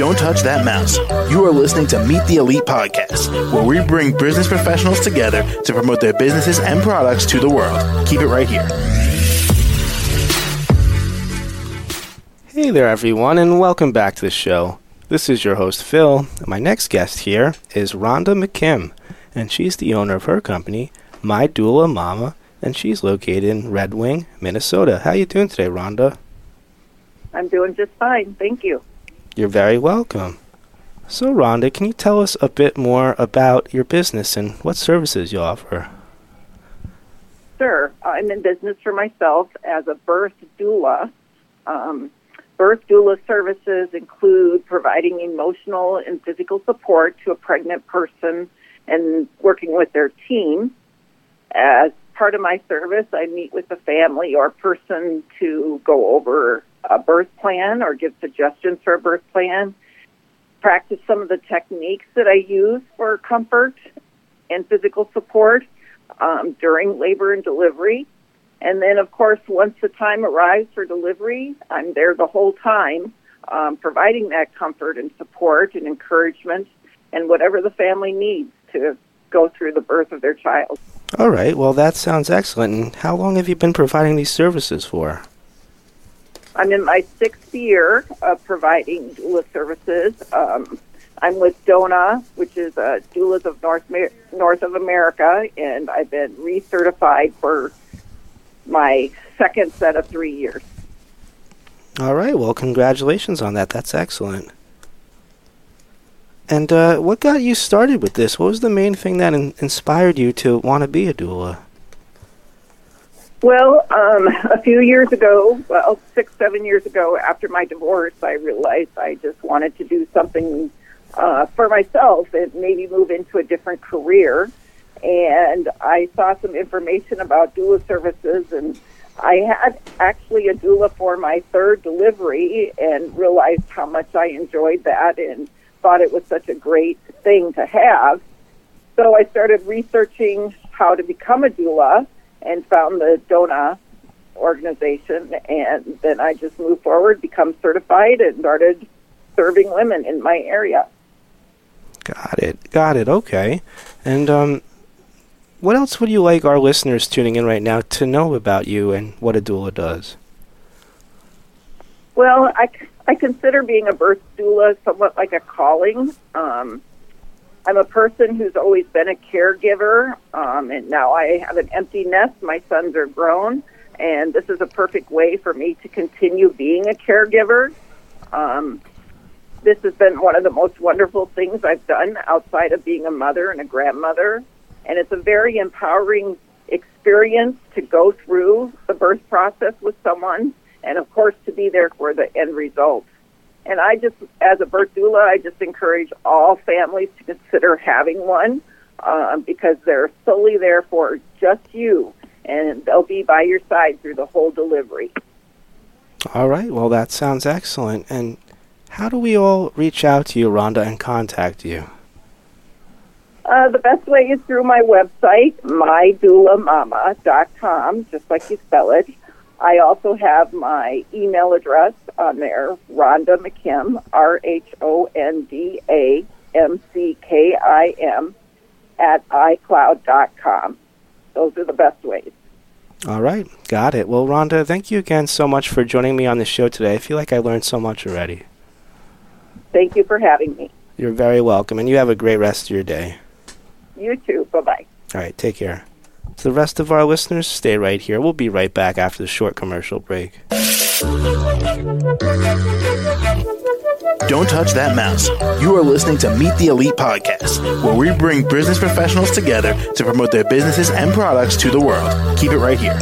Don't touch that mouse. You are listening to Meet the Elite Podcast, where we bring business professionals together to promote their businesses and products to the world. Keep it right here. Hey there, everyone, and welcome back to the show. This is your host, Phil. My next guest here is Rhonda McKim, and she's the owner of her company, My Doula Mama, and she's located in Red Wing, Minnesota. How are you doing today, Rhonda? I'm doing just fine, thank you. You're very welcome. So, Rhonda, can you tell us a bit more about your business and what services you offer? Sure. I'm in business for myself as a birth doula. Um, birth doula services include providing emotional and physical support to a pregnant person and working with their team. As part of my service, I meet with the family or person to go over a birth plan or give suggestions for a birth plan, practice some of the techniques that I use for comfort and physical support um, during labor and delivery. And then, of course, once the time arrives for delivery, I'm there the whole time, um, providing that comfort and support and encouragement and whatever the family needs to go through the birth of their child. All right, well, that sounds excellent. And how long have you been providing these services for? I'm in my sixth year of providing doula services. Um, I'm with DONA, which is uh, Doulas of North North of America, and I've been recertified for my second set of three years. All right. Well, congratulations on that. That's excellent. And uh, what got you started with this? What was the main thing that in- inspired you to want to be a doula? Well, um, a few years ago, well, six, seven years ago, after my divorce, I realized I just wanted to do something uh, for myself and maybe move into a different career. And I saw some information about doula services, and I had actually a doula for my third delivery and realized how much I enjoyed that and thought it was such a great thing to have. So I started researching how to become a doula and found the DONA organization, and then I just moved forward, become certified, and started serving women in my area. Got it. Got it. Okay. And um, what else would you like our listeners tuning in right now to know about you and what a doula does? Well, I, I consider being a birth doula somewhat like a calling. Um, I'm a person who's always been a caregiver, um, and now I have an empty nest. My sons are grown, and this is a perfect way for me to continue being a caregiver. Um, this has been one of the most wonderful things I've done outside of being a mother and a grandmother, and it's a very empowering experience to go through the birth process with someone, and of course to be there for the end result. And I just, as a birth doula, I just encourage all families to consider having one um, because they're solely there for just you, and they'll be by your side through the whole delivery. All right. Well, that sounds excellent. And how do we all reach out to you, Rhonda, and contact you? Uh, the best way is through my website, mydoulamama.com, just like you spell it. I also have my email address on there, Rhonda McKim, R H O N D A M C K I M, at iCloud.com. Those are the best ways. All right, got it. Well, Rhonda, thank you again so much for joining me on the show today. I feel like I learned so much already. Thank you for having me. You're very welcome, and you have a great rest of your day. You too. Bye bye. All right, take care. To the rest of our listeners, stay right here. We'll be right back after the short commercial break. Don't touch that mouse. You are listening to Meet the Elite Podcast, where we bring business professionals together to promote their businesses and products to the world. Keep it right here.